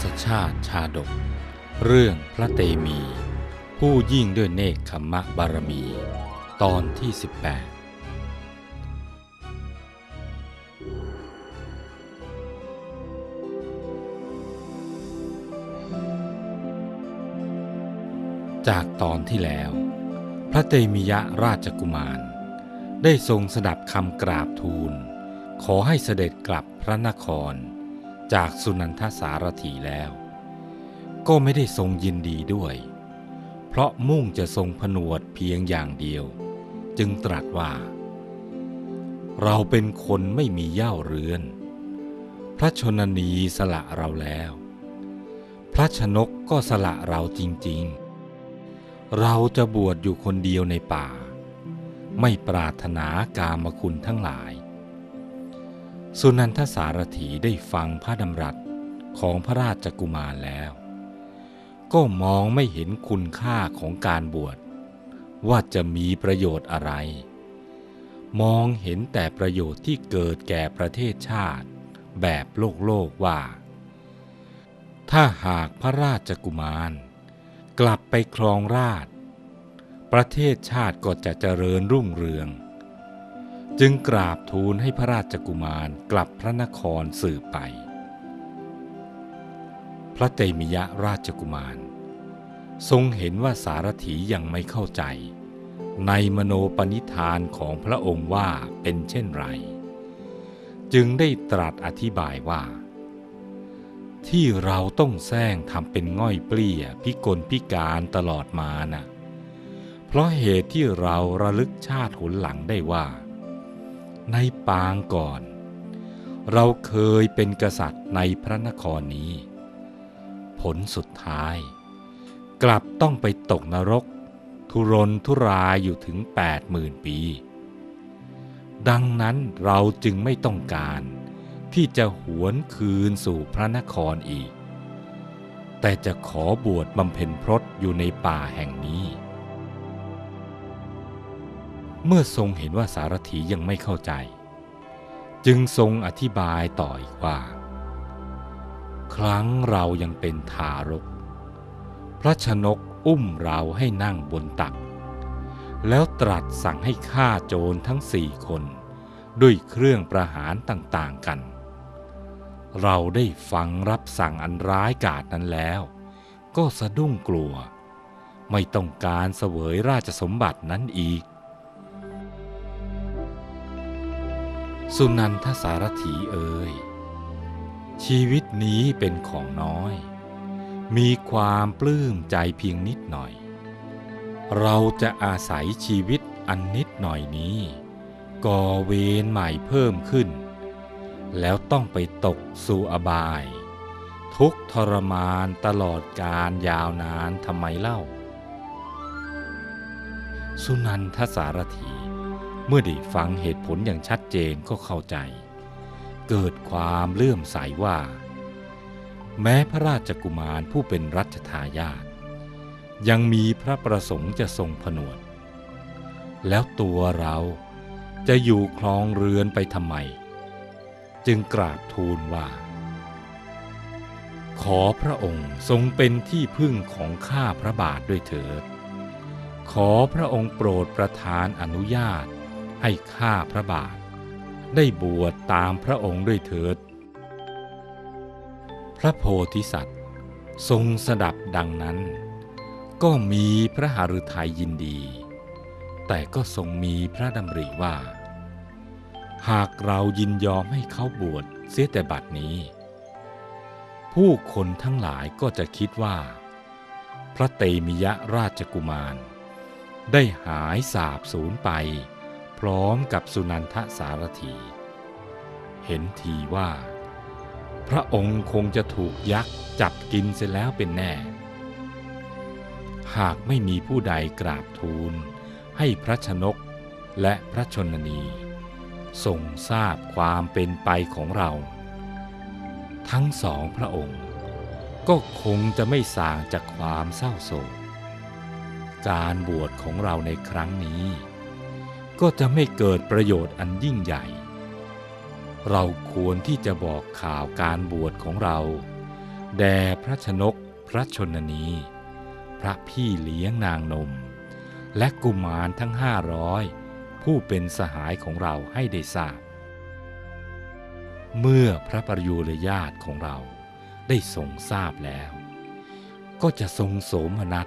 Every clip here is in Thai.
ศชาติชาดก เรื่องพระเตมี ผู้ยิ่งด้วยเนคขมมะบารมี ตอนที่ 18 จากตอนที่แล้ว พระเตมียะราชกุมาร ได้ทรงสดับคำกราบทูล ขอให้เสด็จกลับพระนคร จากสุนันทสารถีแล้ว ก็ไม่ได้ทรงยินดีด้วย เพราะมุ่งจะทรงผนวดเพียงอย่างเดียว จึงตรัสว่า เราเป็นคนไม่มีเย่าเรือน พระชนนีสละเราแล้ว พระชนกก็สละเราจริง ๆ เราจะบวชอยู่คนเดียวในป่า ไม่ปรารถนากามคุณทั้งหลาย สุนันทสารถีได้ฟังพระดำรัสของพระราชกุมารแล้ว ก็มองไม่เห็นคุณค่าของการบวช ว่าจะมีประโยชน์อะไร มองเห็นแต่ประโยชน์ที่เกิดแก่ประเทศชาติ แบบโลกโลกว่า ถ้าหากพระราชกุมาร กลับไปครองราช ประเทศชาติก็จะเจริญรุ่งเรือง จึงกราบทูลให้พระราชกุมารกลับพระนครสืบไป พระเตมิยะราชกุมาร ทรงเห็นว่าสารถียังไม่เข้าใจ ในมโนปณิธานของพระองค์ว่าเป็นเช่นไร จึงได้ตรัสอธิบายว่า ที่เราต้องแซงทำเป็นง่อยเปลี้ยพิกลพิการตลอดมานะ่ะ เพราะเหตุที่เราระลึกชาติหนหลังได้ว่า ในปางก่อน เราเคยเป็นกษัตริย์ในพระนครนี้ ผลสุดท้าย กลับต้องไปตกนรก ทุรนทุรายอยู่ถึงแปดหมื่นปี ดังนั้นเราจึงไม่ต้องการ ที่จะหวนคืนสู่พระนครอีก แต่จะขอบวชบำเพ็ญพรตอยู่ในป่าแห่งนี้ เมื่อทรงเห็นว่าสารถียังไม่เข้าใจ จึงทรงอธิบายต่ออีกว่า ครั้งเรายังเป็นทารก พระชนกอุ้มเราให้นั่งบนตัก แล้วตรัสสั่งให้ฆ่าโจรทั้งสี่คน ด้วยเครื่องประหารต่างๆกัน เราได้ฟังรับสั่งอันร้ายกาจนั้นแล้ว ก็สะดุ้งกลัว ไม่ต้องการเสวยราชสมบัตินั้นอีก สุนันทสารถีเอ่ยชีวิตนี้เป็นของน้อย มีความปลื้มใจเพียงนิดหน่อย เราจะอาศัยชีวิตอันนิดหน่อยนี้ ก่อเวรใหม่เพิ่มขึ้น แล้วต้องไปตกสู่อบาย ทุกทรมานตลอดการยาวนานทำไมเล่า สุนันทสารถี เมื่อได้ฟังเหตุผลอย่างชัดเจนก็เข้าใจ เกิดความเลื่อมใสว่า แม้พระราชกุมารผู้เป็นรัชทายาทยังมีพระประสงค์จะทรงผนวด แล้วตัวเราจะอยู่คลองเรือนไปทำไม จึงกราบทูลว่า ขอพระองค์ทรงเป็นที่พึ่งของข้าพระบาทด้วยเถิด ขอพระองค์โปรดประทานอนุญาต ให้ข้าพระบาท ได้บวชตามพระองค์ด้วยเถิด พระโพธิสัตว์ทรงสดับดังนั้น ก็มีพระหฤทัยยินดี แต่ก็ทรงมีพระดำริว่า หากเรายินยอมให้เขาบวชเสียแต่บัดนี้ ผู้คนทั้งหลายก็จะคิดว่า พระเตมิยะราชกุมาร ได้หายสาบสูญไป ร้อมกับสุนันทสารถี เห็นทีว่า พระองค์คงจะถูกยักษ์จับกินเสียแล้วเป็นแน่ หากไม่มีผู้ใดกราบทูล ให้พระชนกและพระชนนีทรงทราบความเป็นไปของเรา ทั้งสองพระองค์ ก็คงจะไม่สางจากความเศร้าโศก การบวชของเราในครั้งนี้ ก็จะไม่เกิดประโยชน์อันยิ่งใหญ่ เราควรที่จะบอกข่าวการบวชของเรา แด่พระชนก พระชนนี พระพี่เลี้ยงนางนม และกุมารทั้งห้าร้อยผู้เป็นสหายของเราให้ได้ทราบ เมื่อพระปรยุรญาติของเราได้ทรงทราบแล้ว ก็จะทรงโสมนัส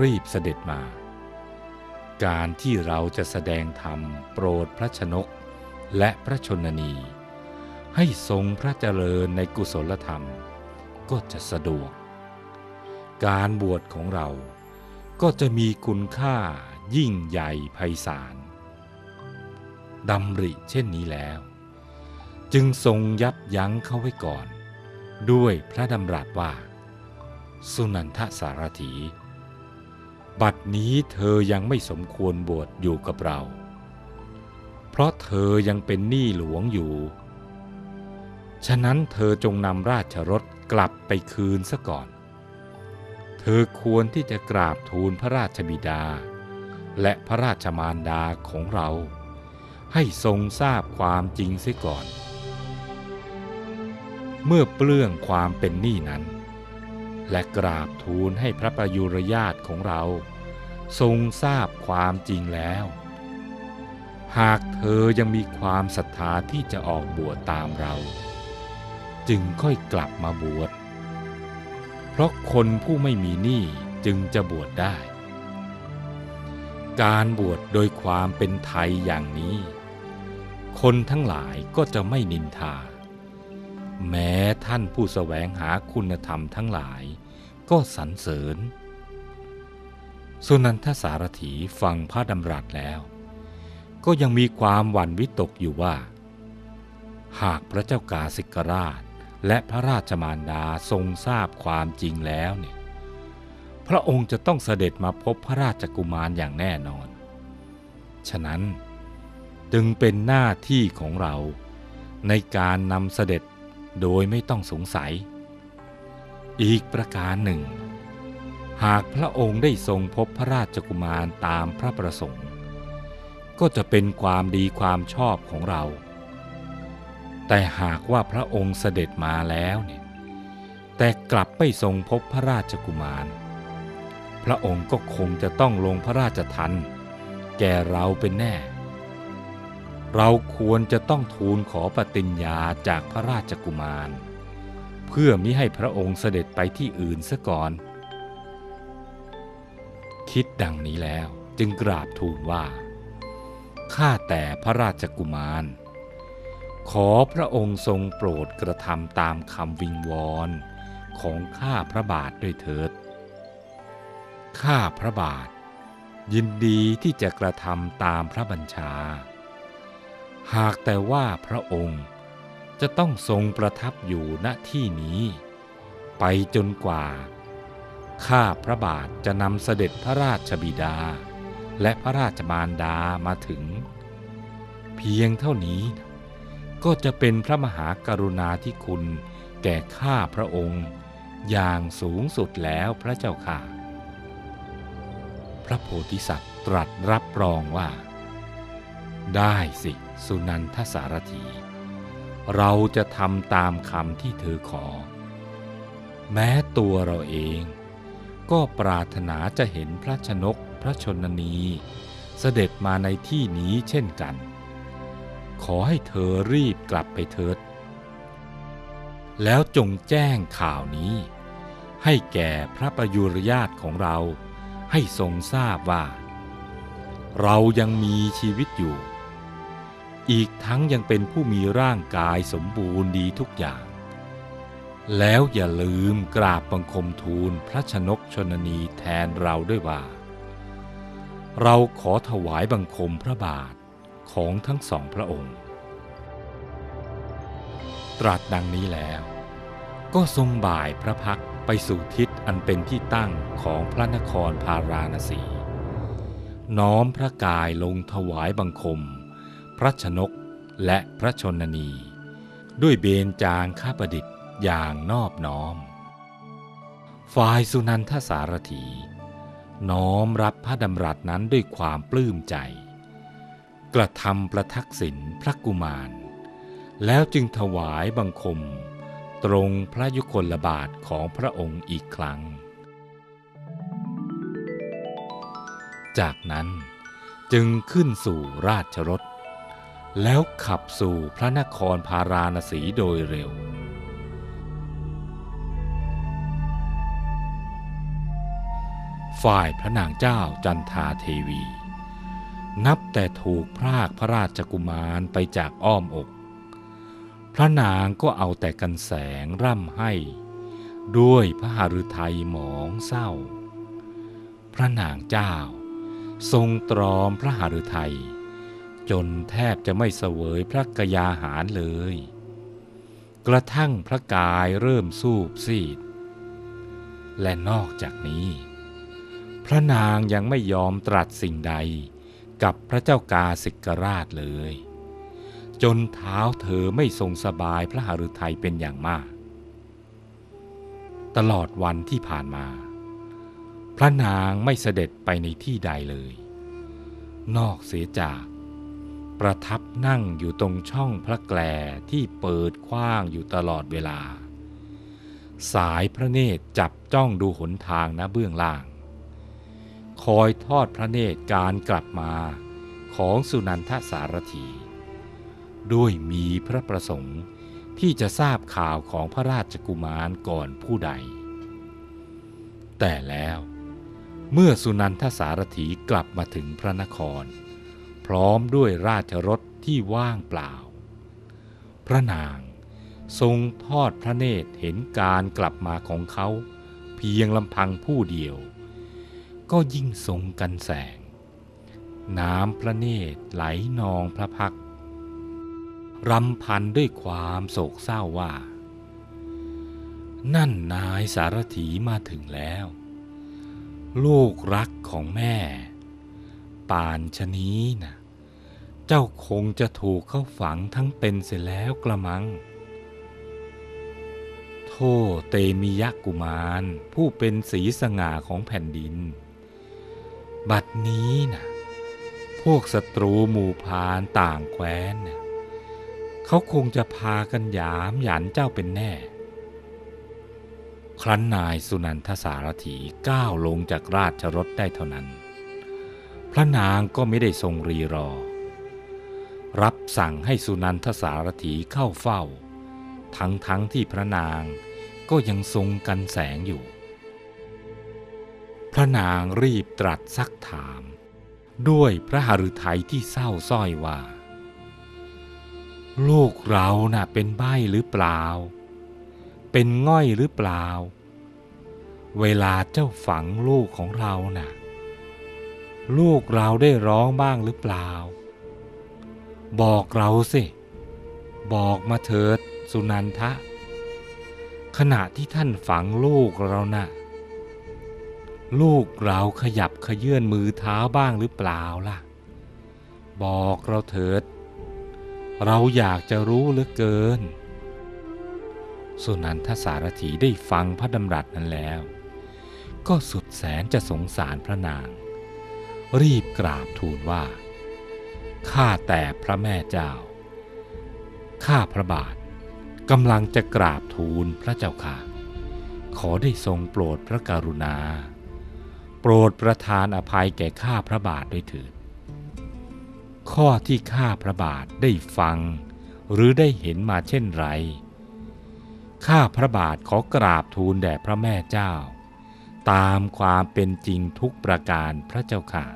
รีบเสด็จมา การที่เราจะแสดงธรรมโปรดพระชนกและพระชนนี ให้ทรงพระเจริญในกุศลธรรม ก็จะสะดวก การบวชของเราก็จะมีคุณค่ายิ่งใหญ่ไพศาลดำริเช่นนี้แล้ว จึงทรงยับยั้งเขาไว้ก่อน ด้วยพระดำรัสว่า สุนันทสารถี บัดนี้เธอยังไม่สมควรบวชอยู่กับเรา เพราะเธอยังเป็นหนี้หลวงอยู่ ฉะนั้นเธอจงนำราชรถกลับไปคืนซะก่อน เธอควรที่จะกราบทูลพระราชบิดา และพระราชมารดาของเรา ให้ทรงทราบความจริงเสียก่อน เมื่อเปลื้องความเป็นหนี้นั้นและกราบทูลให้พระประยุรญาตของเรา ทรงทราบความจริงแล้ว หากเธอยังมีความศรัทธาที่จะออกบวชตามเรา จึงค่อยกลับมาบวช เพราะคนผู้ไม่มีหนี้จึงจะบวชได้ การบวชโดยความเป็นไทยอย่างนี้ คนทั้งหลายก็จะไม่นินทา แม้ท่านผู้สแสวงหาคุณธรรมทั้งหลายก็สรรเสริญ สุนันทสารถีฟังพระดำรัสแล้ว ก็ยังมีความหวั่นวิตกอยู่ว่า หากพระเจ้ากาสิกราชและพระราชมารดาทรงทราบความจริงแล้วเนี่ย พระองค์จะต้องเสด็จมาพบพระราชกุมารอย่างแน่นอน ฉะนั้นจึงเป็นหน้าที่ของเราในการนำเสด็จโดยไม่ต้องสงสัย อีกประการหนึ่ง หากพระองค์ได้ทรงพบพระราชกุมารตามพระประสงค์ ก็จะเป็นความดีความชอบของเรา แต่หากว่าพระองค์เสด็จมาแล้วเนี่ยแต่กลับไม่ทรงพบพระราชกุมาร พระองค์ก็คงจะต้องลงพระราชทันแก่เราเป็นแน่ เราควรจะต้องทูลขอปฏิญญาจากพระราชกุมาร เพื่อมิให้พระองค์เสด็จไปที่อื่นซะก่อน คิดดังนี้แล้วจึงกราบทูลว่า ข้าแต่พระราชกุมาร ขอพระองค์ทรงโปรดกระทำตามคำวิงวอนของข้าพระบาทด้วยเถิด ข้าพระบาท ยินดีที่จะกระทำตามพระบัญชา หากแต่ว่าพระองค์จะต้องทรงประทับอยู่ณที่นี้ ไปจนกว่า ข้าพระบาทจะนำเสด็จพระราชบิดา และพระราชมารดามาถึง เพียงเท่านี้ก็จะเป็นพระมหากรุณาธิคุณแก่ข้าพระองค์ อย่างสูงสุดแล้วพระเจ้าค่ะ พระโพธิสัตว์ตรัสรับรองว่า ได้สิสุนันทสารถี เราจะทำตามคำที่เธอขอ แม้ตัวเราเอง ก็ปรารถนาจะเห็นพระชนกพระชนนีเสด็จมาในที่นี้เช่นกัน ขอให้เธอรีบกลับไปเถิด แล้วจงแจ้งข่าวนี้ ให้แก่พระประยุรญาติของเรา ให้ทรงทราบว่า เรายังมีชีวิตอยู่ อีกทั้งยังเป็นผู้มีร่างกายสมบูรณ์ดีทุกอย่าง แล้วอย่าลืมกราบบังคมทูลพระชนกชนนีแทนเราด้วยว่า เราขอถวายบังคมพระบาทของทั้งสองพระองค์ ตรัสดังนี้แล้ว ก็ทรงบ่ายพระพักไปสู่ทิศอันเป็นที่ตั้งของพระนครพาราณสี น้อมพระกายลงถวายบังคม พระชนกและพระชนนี ด้วยเบญจางข้าประดิษฐ์ อย่างนอบน้อม ฝ่ายสุนันทสารถี น้อมรับพระดำรัสนั้นด้วยความปลื้มใจ กระทำประทักษิณพระกุมาร แล้วจึงถวายบังคม ตรงพระยุคลบาทของพระองค์อีกครั้ง จากนั้นจึงขึ้นสู่ราชรถแล้วขับสู่พระนครพาราณสีโดยเร็ว ฝ่ายพระนางเจ้าจันทาเทวี นับแต่ถูกพรากพระราชกุมารไปจากอ้อมอก พระนางก็เอาแต่กันแสงร่ำให้ ด้วยพระหฤทัยหมองเศร้า พระนางเจ้า ทรงตรอมพระหฤทัยจนแทบจะไม่เสวยพระกยาหารเลย กระทั่งพระกายเริ่มสูบซีด และนอกจากนี้ พระนางยังไม่ยอมตรัสสิ่งใดกับพระเจ้ากาสิกราชเลย จนเท้าเธอไม่ทรงสบายพระหฤทัยเป็นอย่างมาก ตลอดวันที่ผ่านมา พระนางไม่เสด็จไปในที่ใดเลย นอกเสียจาก ประทับนั่งอยู่ตรงช่องพระแกลที่เปิดกว้างอยู่ตลอดเวลา สายพระเนตรจับจ้องดูหนทางนะเบื้องล่าง คอยทอดพระเนตรการกลับมาของสุนันทสารถี ด้วยมีพระประสงค์ที่จะทราบข่าวของพระราชกุมารก่อนผู้ใด แต่แล้วเมื่อสุนันทสารถีกลับมาถึงพระนคร พร้อมด้วยราชรถที่ว่างเปล่า พระนางทรงทอดพระเนตรเห็นการกลับมาของเขา เพียงลำพังผู้เดียว ก็ยิ่งทรงกันแสง น้ำพระเนตรไหลนองพระพักรำพันด้วยความโศกเศร้าว่า นั่นนายสารถีมาถึงแล้ว ลูกรักของแม่ ป่านชนี้นะเจ้าคงจะถูกเข้าฝังทั้งเป็นเสียแล้วกระมัง โทษเตมียกุมารผู้เป็นสีสง่าของแผ่นดิน บัดนี้นะพวกศัตรูหมู่พานต่างแคว้นนะเขาคงจะพากันยามหยันเจ้าเป็นแน่ ครั้นนายสุนันทสารถีก้าวลงจากราชรถได้เท่านั้น พระนางก็ไม่ได้ทรงรีรอ รับสั่งให้สุนันทสารถีเข้าเฝ้า ทั้งทั้งที่พระนางก็ยังทรงกันแสงอยู่ พระนางรีบตรัสซักถาม ด้วยพระหฤทัยที่เศร้าส้อยว่า ลูกเราน่ะเป็นใบ้หรือเปล่า เป็นง่อยหรือเปล่า เวลาเจ้าฝังลูกของเรานะ่ะ ลูกเราได้ร้องบ้างหรือเปล่า บอกเราสิ บอกมาเถิดสุนันทะ ขณะที่ท่านฝังลูกเรานะ่ะ ลูกเราขยับขยื่นมือเท้าบ้างหรือเปล่าล่ะ บอกเราเถิด เราอยากจะรู้เหลือเกิน สุนันทสารถีได้ฟังพระดำรัสนั้นแล้ว ก็สุดแสนจะสงสารพระนาง รีบกราบทูลว่า ข้าแต่พระแม่เจ้า ข้าพระบาทกำลังจะกราบทูลพระเจ้าค่ะ ขอได้ทรงโปรดพระกรุณา โปรดประทานอภัยแก่ข้าพระบาทด้วยเถิด ข้อที่ข้าพระบาทได้ฟัง หรือได้เห็นมาเช่นไร ข้าพระบาทขอกราบทูลแด่พระแม่เจ้า ตามความเป็นจริงทุกประการพระเจ้าค่ะ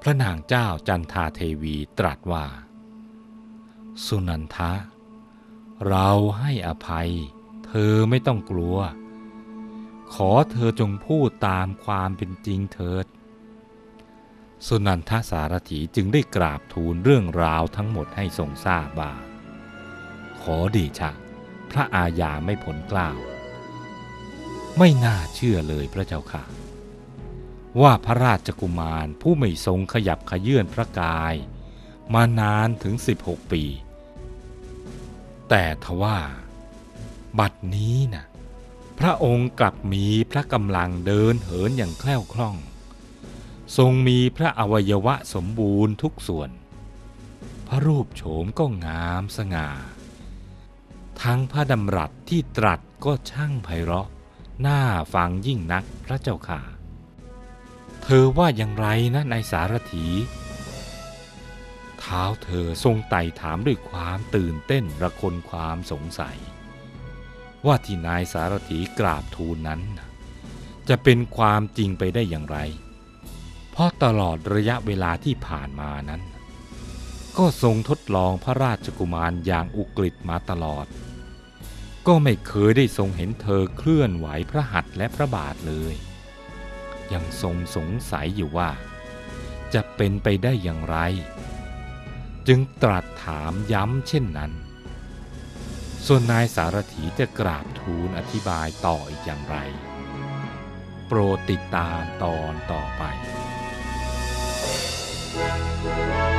พระนางเจ้าจันทาเทวีตรัสว่า สุนันทะ เราให้อภัย เธอไม่ต้องกลัว ขอเธอจงพูดตามความเป็นจริงเถิด สุนันทสารถีจึงได้กราบทูลเรื่องราวทั้งหมดให้ทรงทราบว่าขอดีชะ พระอาญาไม่ผลกล้าว ไม่น่าเชื่อเลยพระเจ้าค่ะ ว่าพระราชกุมารผู้ไม่ทรงขยับขยื่นพระกาย มานานถึง 16 ปี แต่ทว่า บัดนี้นะ พระองค์กลับมีพระกำลังเดินเหินอย่างแคล่วคล่อง ทรงมีพระอวัยวะสมบูรณ์ทุกส่วน พระรูปโฉมก็งามสง่า ทั้งพระดำรัสที่ตรัสก็ช่างไพเราะน่าฟังยิ่งนักพระเจ้าค่ะ เธอว่าอย่างไรนะนายสารถี เท้าเธอทรงไต่ถามด้วยความตื่นเต้นระคนความสงสัย ว่าที่นายสารถีกราบทูลนั้น จะเป็นความจริงไปได้อย่างไร เพราะตลอดระยะเวลาที่ผ่านมานั้น ก็ทรงทดลองพระราชกุมารอย่างอุกฤษมาตลอด ก็ไม่เคยได้ทรงเห็นเธอเคลื่อนไหวพระหัตถ์และพระบาทเลย ยังทรงสงสัยอยู่ว่า จะเป็นไปได้อย่างไร จึงตรัสถามย้ำเช่นนั้น ส่วนนายสารถีจะกราบทูลอธิบายต่ออีกอย่างไร โปรดติดตามตอนต่อไป Thank you.